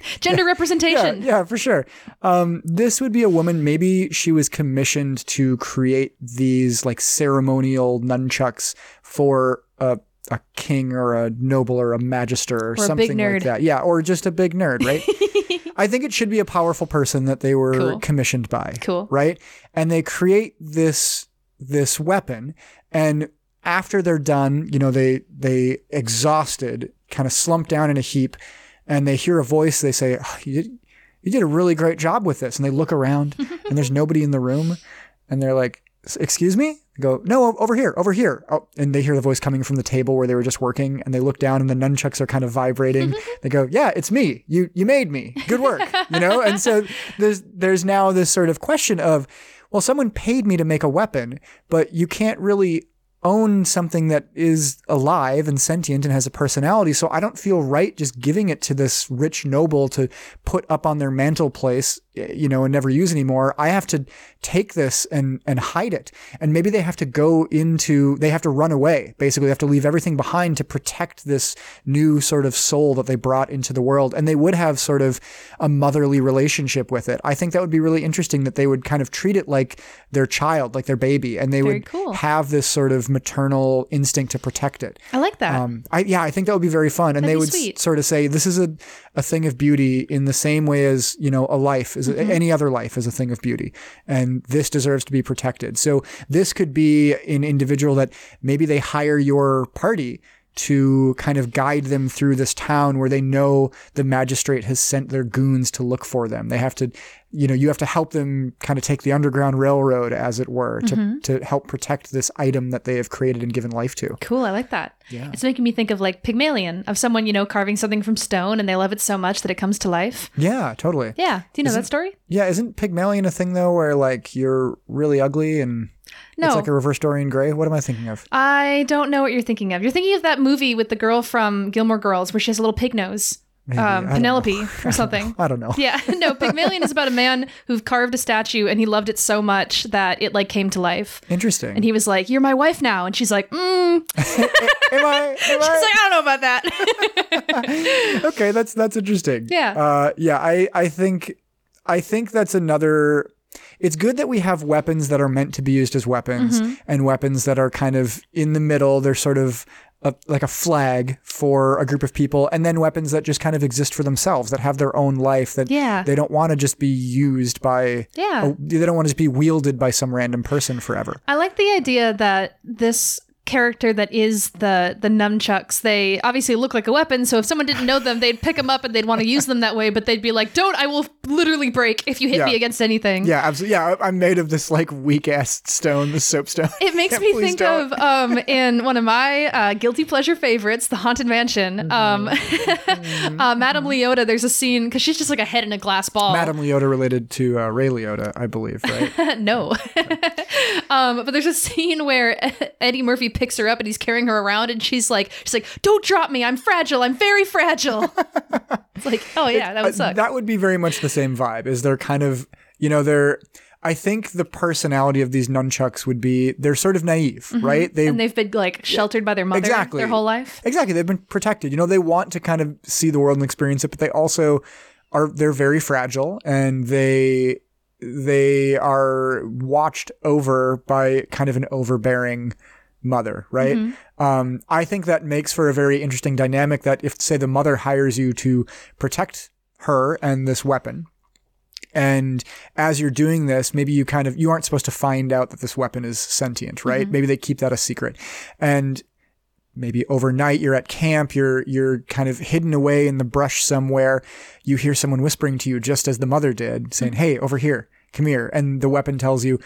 Gender yeah, representation. yeah, yeah, for sure. Um, this would be a woman. Maybe she was commissioned to create these like ceremonial nunchucks for a. A king or a noble or a magister or, big something like that. Yeah, or just a big nerd, right? I think it should be a powerful person that they were Cool. commissioned by. Cool. Right? And they create this this weapon and after they're done, you know, they they exhausted, kind of slump down in a heap and they hear a voice, they say, "Oh, you, did, you did a really great job with this. And they look around and there's nobody in the room and they're like, excuse me? They go, no, over here, over here. Oh, and they hear the voice coming from the table where they were just working and they look down and the nunchucks are kind of vibrating. they go, yeah, it's me. You, you made me. Good work. you know? And so there's, there's now this sort of question of, well, someone paid me to make a weapon, but you can't really own something that is alive and sentient and has a personality. So I don't feel right just giving it to this rich noble to put up on their mantle place, you know, and never use anymore. I have to take this and, and hide it. And maybe they have to go into, they have to run away. Basically, they have to leave everything behind to protect this new sort of soul that they brought into the world. And they would have sort of a motherly relationship with it. I think that would be really interesting that they would kind of treat it like their child, like their baby, and they Very would cool. have this sort of maternal instinct to protect it. I like that. Um, I, yeah, I think that would be very fun. And That'd they would sweet. sort of say, this is a, a thing of beauty in the same way as, you know, a life is Mm-hmm. any other life is a thing of beauty. And this deserves to be protected. So this could be an individual that maybe they hire your party to kind of guide them through this town where they know the magistrate has sent their goons to look for them. They have to, you know, you have to help them kind of take the underground railroad, as it were, to, Mm-hmm. to help protect this item that they have created and given life to. Cool, I like that. Yeah. It's making me think of like Pygmalion, of someone, you know, carving something from stone and they love it so much that it comes to life. Yeah, totally. Yeah. Do you know that story? Yeah, isn't Pygmalion a thing though, where like you're really ugly and No. it's like a reverse Dorian Gray? What am I thinking of? I don't know what you're thinking of. You're thinking of that movie with the girl from Gilmore Girls where she has a little pig nose. Um. Penelope or something. I don't know. Yeah, no, Pygmalion is about a man who carved a statue and he loved it so much that it like came to life. Interesting. And he was like, "You're my wife now," and she's like, "Mm." She's like, am I? Am I? "I don't know about that." okay, that's that's interesting. Yeah. Uh, yeah. I I think I think that's another. It's good that we have weapons that are meant to be used as weapons Mm-hmm. and weapons that are kind of in the middle. They're sort of a, like a flag for a group of people, and then weapons that just kind of exist for themselves, that have their own life, that Yeah. they don't want to just be used by. Yeah. a- they don't want to just be wielded by some random person forever. I like the idea that this character that is the the nunchucks they obviously look like a weapon so if someone didn't know them they'd pick them up and they'd want to use them that way but they'd be like don't i will literally break if you hit Yeah. me against anything Yeah, absolutely. Yeah, I'm made of this like weak ass stone, the soapstone. It makes me think don't. of um, in one of my uh, guilty pleasure favorites, The Haunted Mansion. Um, uh, Madame Leota, there's a scene because she's just like a head in a glass ball. Madame Leota related to uh, Ray Liotta, I believe, right? no. um, but there's a scene where Eddie Murphy picks her up and he's carrying her around, and she's like, she's like, "Don't drop me! I'm fragile. I'm very fragile." it's like, oh yeah, that would Uh, suck. that would be very much the same vibe. Is they're kind of, you know, they're. I think the personality of these nunchucks would be they're sort of naive, right? They Mm-hmm. and they've been like sheltered by their mother Exactly. their whole life. Exactly. They've been protected. You know, they want to kind of see the world and experience it, but they also are they're very fragile and they they are watched over by kind of an overbearing mother, right? Mm-hmm. Um, I think that makes for a very interesting dynamic that if say the mother hires you to protect her and this weapon, and as you're doing this, maybe you kind of you aren't supposed to find out that this weapon is sentient, right? Mm-hmm. Maybe they keep that a secret. And maybe overnight you're at camp, you're you're kind of hidden away in the brush somewhere. You hear someone whispering to you just as the mother did, saying, mm-hmm. "Hey, over here. Come here." And the weapon tells you,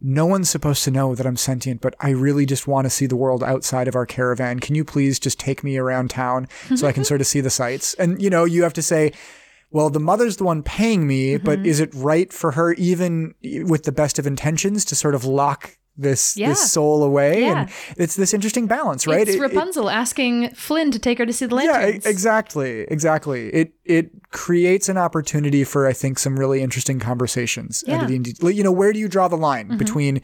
no one's supposed to know that I'm sentient, but I really just want to see the world outside of our caravan. Can you please just take me around town so I can sort of see the sights? And you know, you have to say, well, the mother's the one paying me, Mm-hmm. but is it right for her, even with the best of intentions, to sort of lock this Yeah. this soul away? Yeah. And it's this interesting balance, right? It's It- it- Rapunzel asking Flynn to take her to see the yeah, lanterns. e- exactly, exactly. It it creates an opportunity for I think some really interesting conversations. Yeah. Mm-hmm. You know, where do you draw the line between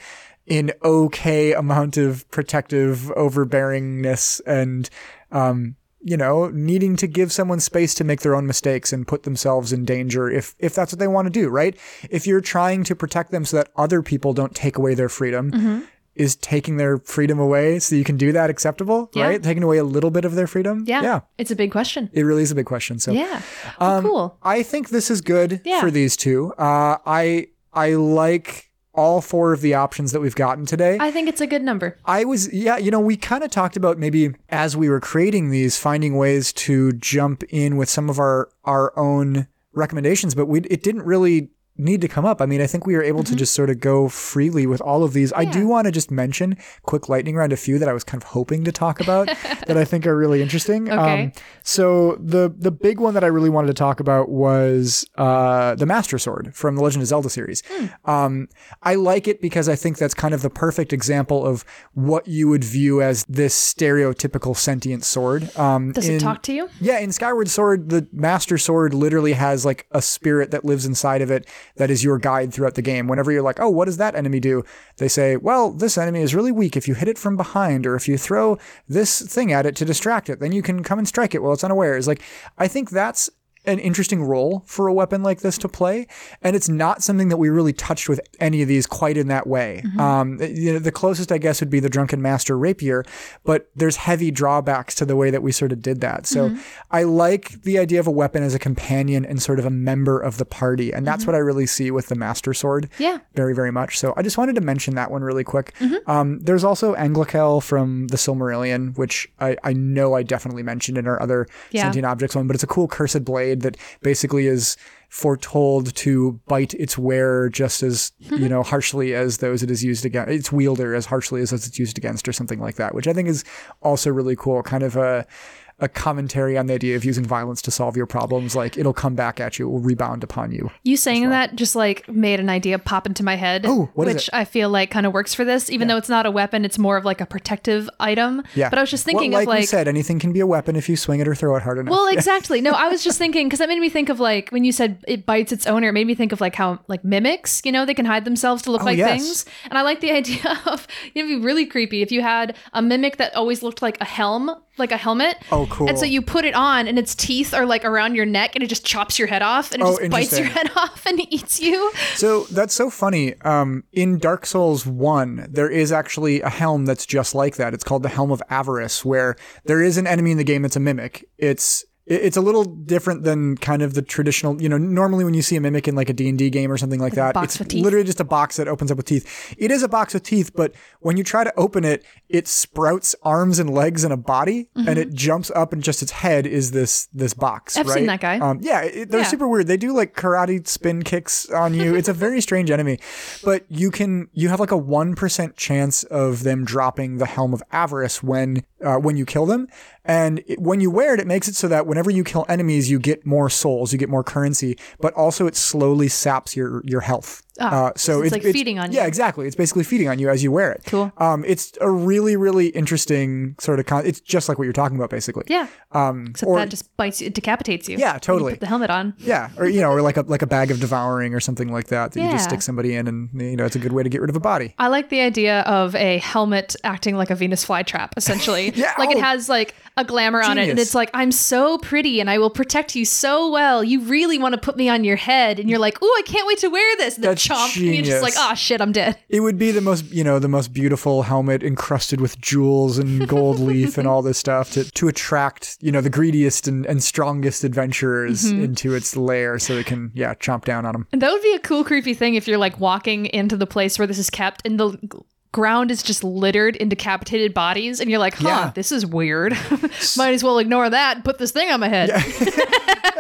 an okay amount of protective overbearingness and um, you know, needing to give someone space to make their own mistakes and put themselves in danger if if that's what they want to do, right? If you're trying to protect them so that other people don't take away their freedom, Mm-hmm. is taking their freedom away so you can do that acceptable, Yeah. right? Taking away a little bit of their freedom? yeah. Yeah. It's a big question. It really is a big question. So Yeah. Oh, cool. I think this is good Yeah. for these two. Uh, I I like all four of the options that we've gotten today. I think it's a good number. I was, yeah, you know, we kind of talked about maybe as we were creating these, finding ways to jump in with some of our our own recommendations, but we it didn't really need to come up. I mean, I think we are able Mm-hmm. to just sort of go freely with all of these. I do want to just mention quick lightning round a few that I was kind of hoping to talk about that I think are really interesting. Um, Okay. so the the big one that I really wanted to talk about was uh, the Master Sword from the Legend of Zelda series. Hmm. Um, I like it because I think that's kind of the perfect example of what you would view as this stereotypical sentient sword. Um, Does in- it talk to you? yeah, in Skyward Sword, the Master Sword literally has like a spirit that lives inside of it that is your guide throughout the game. Whenever you're like, oh, what does that enemy do? They say, well, this enemy is really weak if you hit it from behind, or if you throw this thing at it to distract it, then you can come and strike it while it's unawares. Like, I think that's an interesting role for a weapon like this to play, and it's not something that we really touched with any of these quite in that way. Um, you know, the closest I guess would be the Drunken Master Rapier, but there's heavy drawbacks to the way that we sort of did that. So I like the idea of a weapon as a companion and sort of a member of the party, and that's what I really see with the Master Sword. Yeah. very very much. So I just wanted to mention that one really quick. Um, there's also Anglachel from the Silmarillion, which I, I know I definitely mentioned in our other Yeah. sentient objects one, but it's a cool cursed blade that basically is foretold to bite its wearer just as you know harshly as those it is used against its wielder as harshly as those it's used against or something like that which i think is also really cool. Kind of a a commentary on the idea of using violence to solve your problems like it'll come back at you it will rebound upon you You saying that just like made an idea pop into my head. Oh, what is which? I feel like kind of works for this, even though it's not a weapon, it's more of like a protective item. yeah But I was just thinking well, like of like we said anything can be a weapon if you swing it or throw it hard enough Well, exactly. No, I was just thinking because that made me think of like when you said it bites its owner. It made me think of like how like mimics, you know, they can hide themselves to look oh, like Oh, yes. things. And I like the idea of it'd be really creepy if you had a mimic that always looked like a helm, like a helmet. Oh, cool. And so you put it on, and its teeth are like around your neck, and it just chops your head off, and it Oh, just bites your head off and eats you. So that's so funny. Um, in Dark Souls 1, there is actually a helm that's just like that. It's called the Helm of Avarice, where there is an enemy in the game that's a mimic. It's it- it's a little different than kind of the traditional, you know, normally when you see a mimic in like a D&D game or something like, that, it's literally just a box that opens up with teeth. It is a box with teeth, but when you try to open it, it sprouts arms and legs and a body and it jumps up and just its head is this this box, Mm-hmm. I've right? seen that guy. Um, yeah, it, they're Yeah. super weird. They do like karate spin kicks on you. It's a very strange enemy, but you can you have like a one percent chance of them dropping the helm of avarice when uh, when you kill them, and it, when you wear it, it makes it so that whenever you kill enemies, you get more souls, you get more currency, but also it slowly saps your your health. Uh, so, so it's like feeding on Yeah, you. Yeah, exactly. It's basically feeding on you as you wear it. Cool. Um, it's a really really interesting sort of con. It's just like what you're talking about, basically. Yeah. Um, Except or that just bites you, it decapitates you. Yeah, When you totally. Put the helmet on. yeah, or you know, or like a like a bag of devouring or something like that that you just stick somebody in, and you know, it's a good way to get rid of a body. I like the idea of a helmet acting like a Venus flytrap, essentially. Yeah, like oh. it has like a glamour on it, and it's like I'm so pretty, and I will protect you so well. You really want to put me on your head, and you're like, oh, I can't wait to wear this." And chomp, and you're just genius. like, "Oh shit, I'm dead." It would be the most, you know, the most beautiful helmet encrusted with jewels and gold leaf and all this stuff to, to attract, you know, the greediest and, and strongest adventurers Mm-hmm. into its lair so it can, yeah, chomp down on them. And that would be a cool, creepy thing if you're like walking into the place where this is kept, and the ground is just littered in decapitated bodies, and you're like, "Huh, Yeah. this is weird. Might as well ignore that. and Put this thing on my head."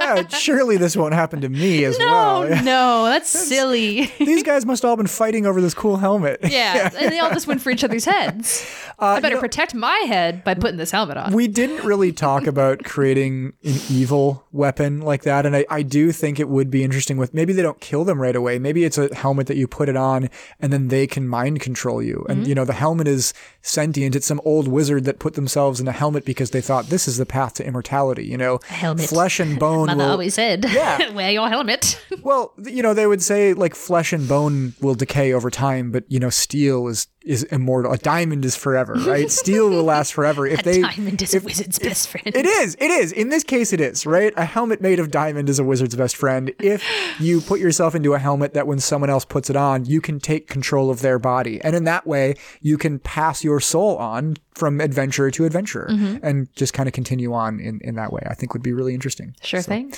Yeah, surely this won't happen to me as No, well. No, that's silly. These guys must all been fighting over this cool helmet. Yeah, and they all just went for each other's heads. I better Uh, know- protect my head by putting this helmet on. We didn't really talk about creating an evil weapon like that. And I, I do think it would be interesting with maybe they don't kill them right away. Maybe it's a helmet that you put it on and then they can mind control you. And, mm-hmm. you know, the helmet is sentient. It's some old wizard that put themselves in a helmet because they thought this is the path to immortality. You know, helmet. flesh and bone. Mother will- always said, Yeah. wear your helmet. well, you know, they would say like flesh and bone will decay over time, but you know, steel is is immortal. A diamond is forever, right? steel will last forever. If they Diamond is if- a wizard's best friend. It is. It is. In this case, it is, right? A helmet made of diamond is a wizard's best friend. If you put yourself into a helmet that when someone else puts it on, you can take control of their body. And in that way, you can pass your soul on from adventurer to adventurer Mm-hmm. and just kind of continue on in, in that way. I think would be really interesting. Sure thing.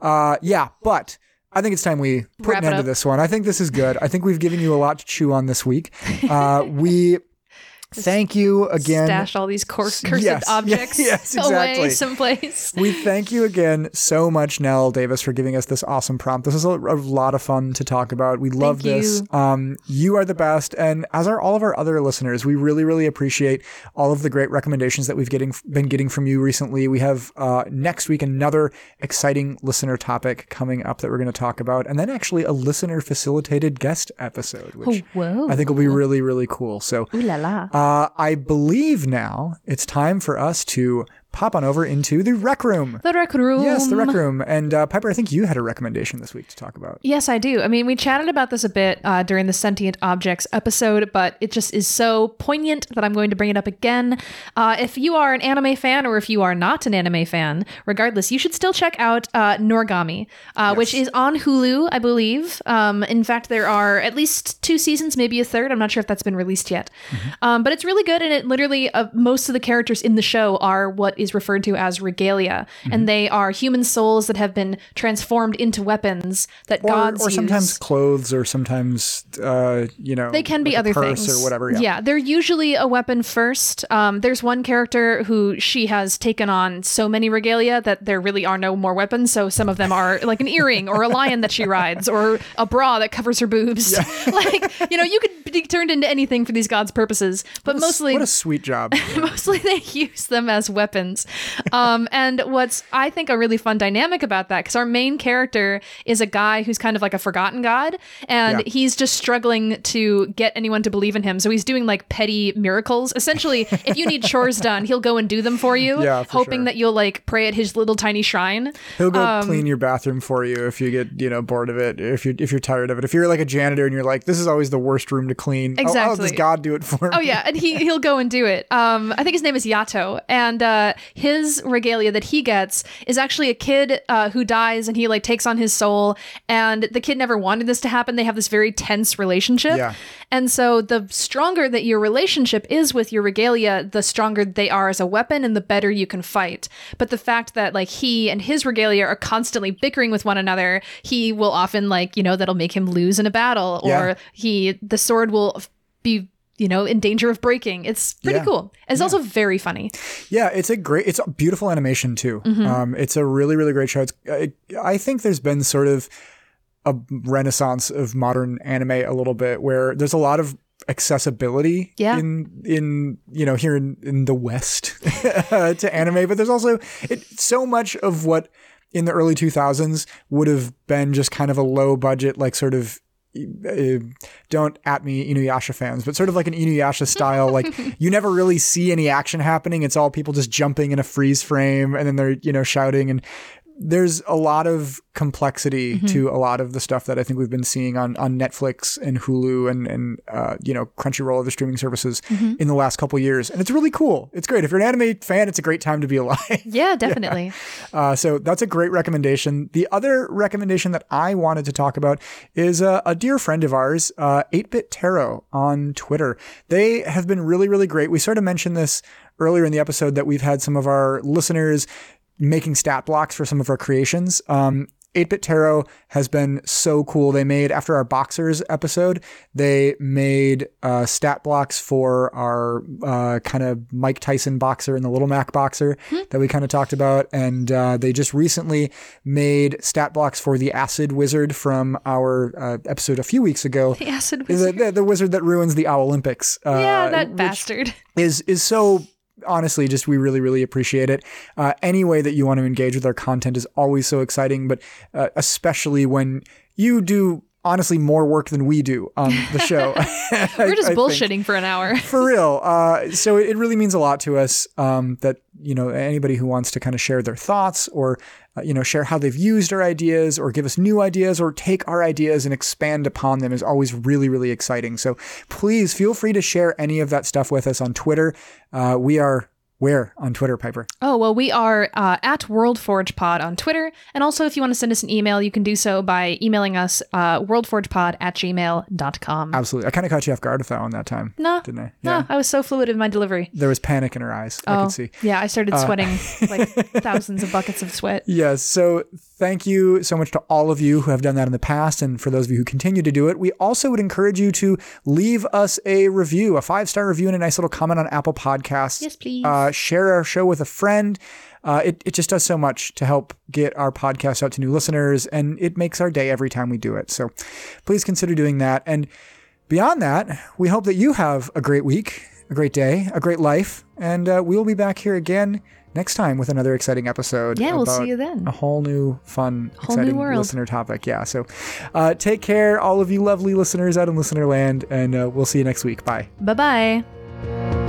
Uh, yeah, but I think it's time we put Wrap an end to this one. I think this is good. I think we've given you a lot to chew on this week. Uh, we Thank you again. Stash all these cor- cursed Yes, objects yes, away exactly. someplace. We thank you again so much, Nell Davis, for giving us this awesome prompt. This is a, a lot of fun to talk about. We love Thank this. you. Um, you are the best, and as are all of our other listeners. We really, really appreciate all of the great recommendations that we've getting been getting from you recently. We have uh, next week another exciting listener topic coming up that we're going to talk about, and then actually a listener facilitated guest episode, which whoa. I think will be really, really cool. So. Ooh la la. Uh, Uh, I believe now it's time for us to pop on over into the rec room. The rec room. Yes, the rec room. And uh, Piper, I think you had a recommendation this week to talk about. Yes, I do. I mean, we chatted about this a bit uh, during the sentient objects episode, but it just is so poignant that I'm going to bring it up again. Uh, if you are an anime fan, or if you are not an anime fan, regardless, you should still check out uh, Noragami, uh, which is on Hulu, I believe. Um, in fact, there are at least two seasons, maybe a third. I'm not sure if that's been released yet, um, but it's really good. And it literally, uh, most of the characters in the show are what is referred to as regalia, and they are human souls that have been transformed into weapons that Or, gods or sometimes clothes, or sometimes, uh, you know, They can be like a other things or whatever. Yeah. they're usually a weapon first. Um, there's one character who she has taken on so many regalia that there really are no more weapons. So some of them are like an earring or a lion that she rides or a bra that covers her boobs. like you know, you could be turned into anything for these gods' purposes, but mostly What a sweet job. mostly they use them as weapons. Um, and what's I think a really fun dynamic about that because our main character is a guy who's kind of like a forgotten god, and Yeah. he's just struggling to get anyone to believe in him. So he's doing like petty miracles. Essentially, if you need chores done, he'll go and do them for you, Yeah, for hoping sure. that you'll like pray at his little tiny shrine. He'll go Um, clean your bathroom for you if you get, you know, bored of it. If you if you're tired of it. If you're like a janitor and you're like, this is always the worst room to clean. Oh, Oh, Exactly. does God do it for me? Oh yeah, and he he'll go and do it. Um, I think his name is Yato, and uh, his regalia that he gets is actually a kid uh, who dies, and he like takes on his soul. And the kid never wanted this to happen. They have this very tense relationship, Yeah. and so the stronger that your relationship is with your regalia, the stronger they are as a weapon, and the better you can fight. But the fact that like he and his regalia are constantly bickering with one another, he will often like you know that'll make him lose in a battle, or Yeah. he the sword will be you know in danger of breaking. It's pretty Yeah. cool. It's also very funny. Yeah, it's a great, it's a beautiful animation too. Mm-hmm. Um, it's a really, really great show. It's, I, I think there's been sort of a renaissance of modern anime a little bit where there's a lot of accessibility Yeah. in in you know here in, in the west to anime but there's also it, so much of what in the early 2000s would have been just kind of a low budget like sort of uh, don't at me Inuyasha fans, but sort of like an Inuyasha style. like you never really see any action happening. It's all people just jumping in a freeze frame and then they're, you know, shouting. And there's a lot of complexity to a lot of the stuff that I think we've been seeing on, on Netflix and Hulu and, and uh, you know, Crunchyroll, other streaming services in the last couple years. And it's really cool. It's great. If you're an anime fan, it's a great time to be alive. Yeah, definitely. Uh, so that's a great recommendation. The other recommendation that I wanted to talk about is uh, a dear friend of ours, uh, 8-Bit Tarot on Twitter. They have been really, really great. We sort of mentioned this earlier in the episode that we've had some of our listeners making stat blocks for some of our creations. Um, 8-Bit Tarot has been so cool. They made, after our Boxers episode, they made uh, stat blocks for our uh, kind of Mike Tyson boxer and the Little Mac boxer that we kind of talked about. And uh, they just recently made stat blocks for the Acid Wizard from our uh, episode a few weeks ago. The acid wizard. the, the wizard that ruins the Owl Olympics. Uh, yeah, that bastard. is is so honestly just we really really appreciate it. Uh, any way that you want to engage with our content is always so exciting but uh, especially when you do honestly more work than we do on the show We're just I think. bullshitting for an hour. for real uh, so it really means a lot to us um, that you know anybody who wants to kind of share their thoughts or uh, you know share how they've used our ideas or give us new ideas or take our ideas and expand upon them is always really really exciting so please feel free to share any of that stuff with us on twitter uh, we are Where on Twitter, Piper? Oh, well, we are uh, at WorldForgePod on Twitter. And also, if you want to send us an email, you can do so by emailing us uh, worldforgepod at gmail.com. Absolutely. I kind of caught you off guard with that one that time. No, Didn't I? no, I was so fluid in my delivery. There was panic in her eyes. I oh, could see. yeah, I started sweating like thousands of buckets of sweat. Yes. So thank you so much to all of you who have done that in the past. And for those of you who continue to do it, we also would encourage you to leave us a review, a five star review, and a nice little comment on Apple Podcasts. Yes, please. Uh, share our show with a friend. Uh, it, it just does so much to help get our podcast out to new listeners, and it makes our day every time we do it. So please consider doing that. And beyond that, we hope that you have a great week, a great day, a great life, and uh, we will be back here again next time with another exciting episode. Yeah, we'll see you then. A whole new, fun, Whole new exciting world. listener topic. Yeah. So uh, take care, all of you lovely listeners out in listener land, and uh, we'll see you next week. Bye. Bye bye.